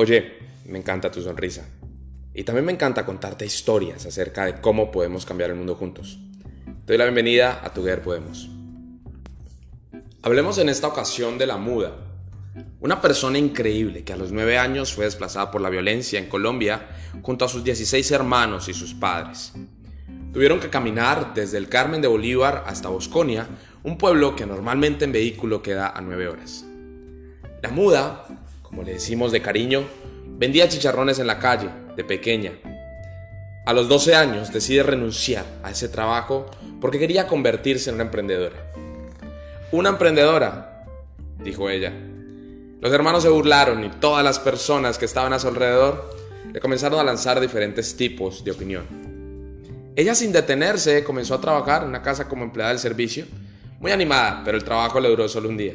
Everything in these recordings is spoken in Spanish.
Oye, me encanta tu sonrisa. Y también me encanta contarte historias acerca de cómo podemos cambiar el mundo juntos. Te doy la bienvenida a Together Podemos. Hablemos en esta ocasión de la muda. Una persona increíble que a los 9 años fue desplazada por la violencia en Colombia junto a sus 16 hermanos y sus padres. Tuvieron que caminar desde el Carmen de Bolívar hasta Bosconia, un pueblo que normalmente en vehículo queda a 9 horas. La muda, como le decimos de cariño, vendía chicharrones en la calle, de pequeña. A los 12 años decide renunciar a ese trabajo porque quería convertirse en una emprendedora. Una emprendedora, dijo ella. Los hermanos se burlaron y todas las personas que estaban a su alrededor le comenzaron a lanzar diferentes tipos de opinión. Ella sin detenerse comenzó a trabajar en una casa como empleada del servicio, muy animada, pero el trabajo le duró solo un día.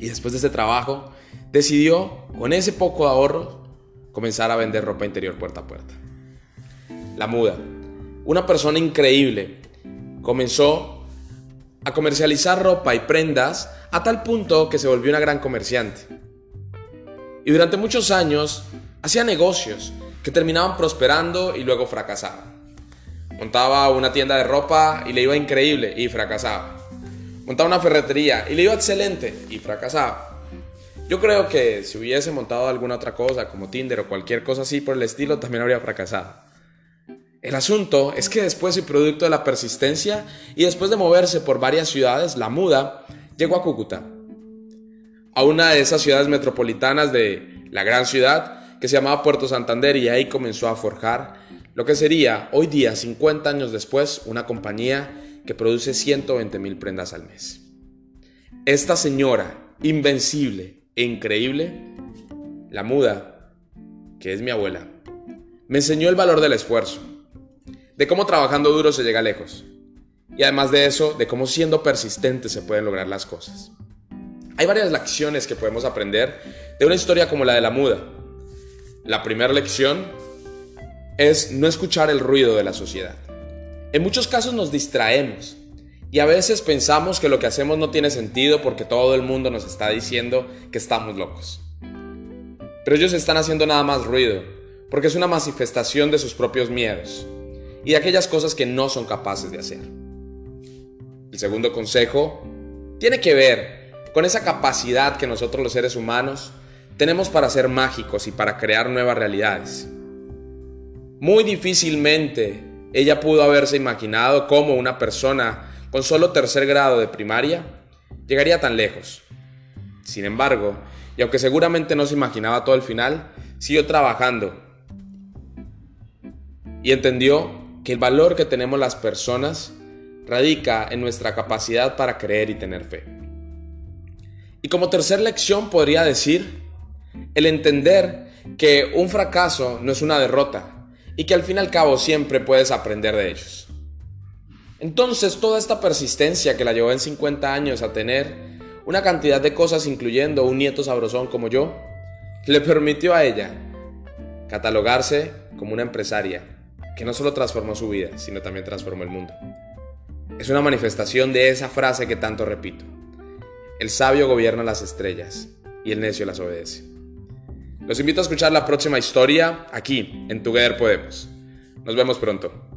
Y después de ese trabajo, decidió, con ese poco de ahorro, comenzar a vender ropa interior puerta a puerta. La muda, una persona increíble, comenzó a comercializar ropa y prendas a tal punto que se volvió una gran comerciante. Y durante muchos años hacía negocios que terminaban prosperando y luego fracasaban. Montaba una tienda de ropa y le iba increíble y fracasaba. Montaba una ferretería y le iba excelente y fracasaba. Yo creo que si hubiese montado alguna otra cosa como Tinder o cualquier cosa así por el estilo, también habría fracasado. El asunto es que después y producto de la persistencia y después de moverse por varias ciudades, la muda llegó a Cúcuta, a una de esas ciudades metropolitanas de la gran ciudad que se llamaba Puerto Santander y ahí comenzó a forjar lo que sería hoy día, 50 años después, una compañía que produce 120 mil prendas al mes. Esta señora, invencible increíble, la muda, que es mi abuela, me enseñó el valor del esfuerzo, de cómo trabajando duro se llega lejos, y además de eso, de cómo siendo persistente se pueden lograr las cosas. Hay varias lecciones que podemos aprender de una historia como la de la muda. La primera lección es no escuchar el ruido de la sociedad. En muchos casos nos distraemos y a veces pensamos que lo que hacemos no tiene sentido porque todo el mundo nos está diciendo que estamos locos. Pero ellos están haciendo nada más ruido porque es una manifestación de sus propios miedos y de aquellas cosas que no son capaces de hacer. El segundo consejo tiene que ver con esa capacidad que nosotros los seres humanos tenemos para ser mágicos y para crear nuevas realidades. Muy difícilmente ella pudo haberse imaginado cómo una persona con solo tercer grado de primaria llegaría tan lejos. Sin embargo, y aunque seguramente no se imaginaba todo el final, siguió trabajando y entendió que el valor que tenemos las personas radica en nuestra capacidad para creer y tener fe. Y como tercera lección podría decir el entender que un fracaso no es una derrota, y que al fin y al cabo siempre puedes aprender de ellos. Entonces toda esta persistencia que la llevó en 50 años a tener una cantidad de cosas incluyendo un nieto sabrosón como yo, le permitió a ella catalogarse como una empresaria que no solo transformó su vida, sino también transformó el mundo. Es una manifestación de esa frase que tanto repito. El sabio gobierna las estrellas y el necio las obedece. Los invito a escuchar la próxima historia aquí, en Together Podemos. Nos vemos pronto.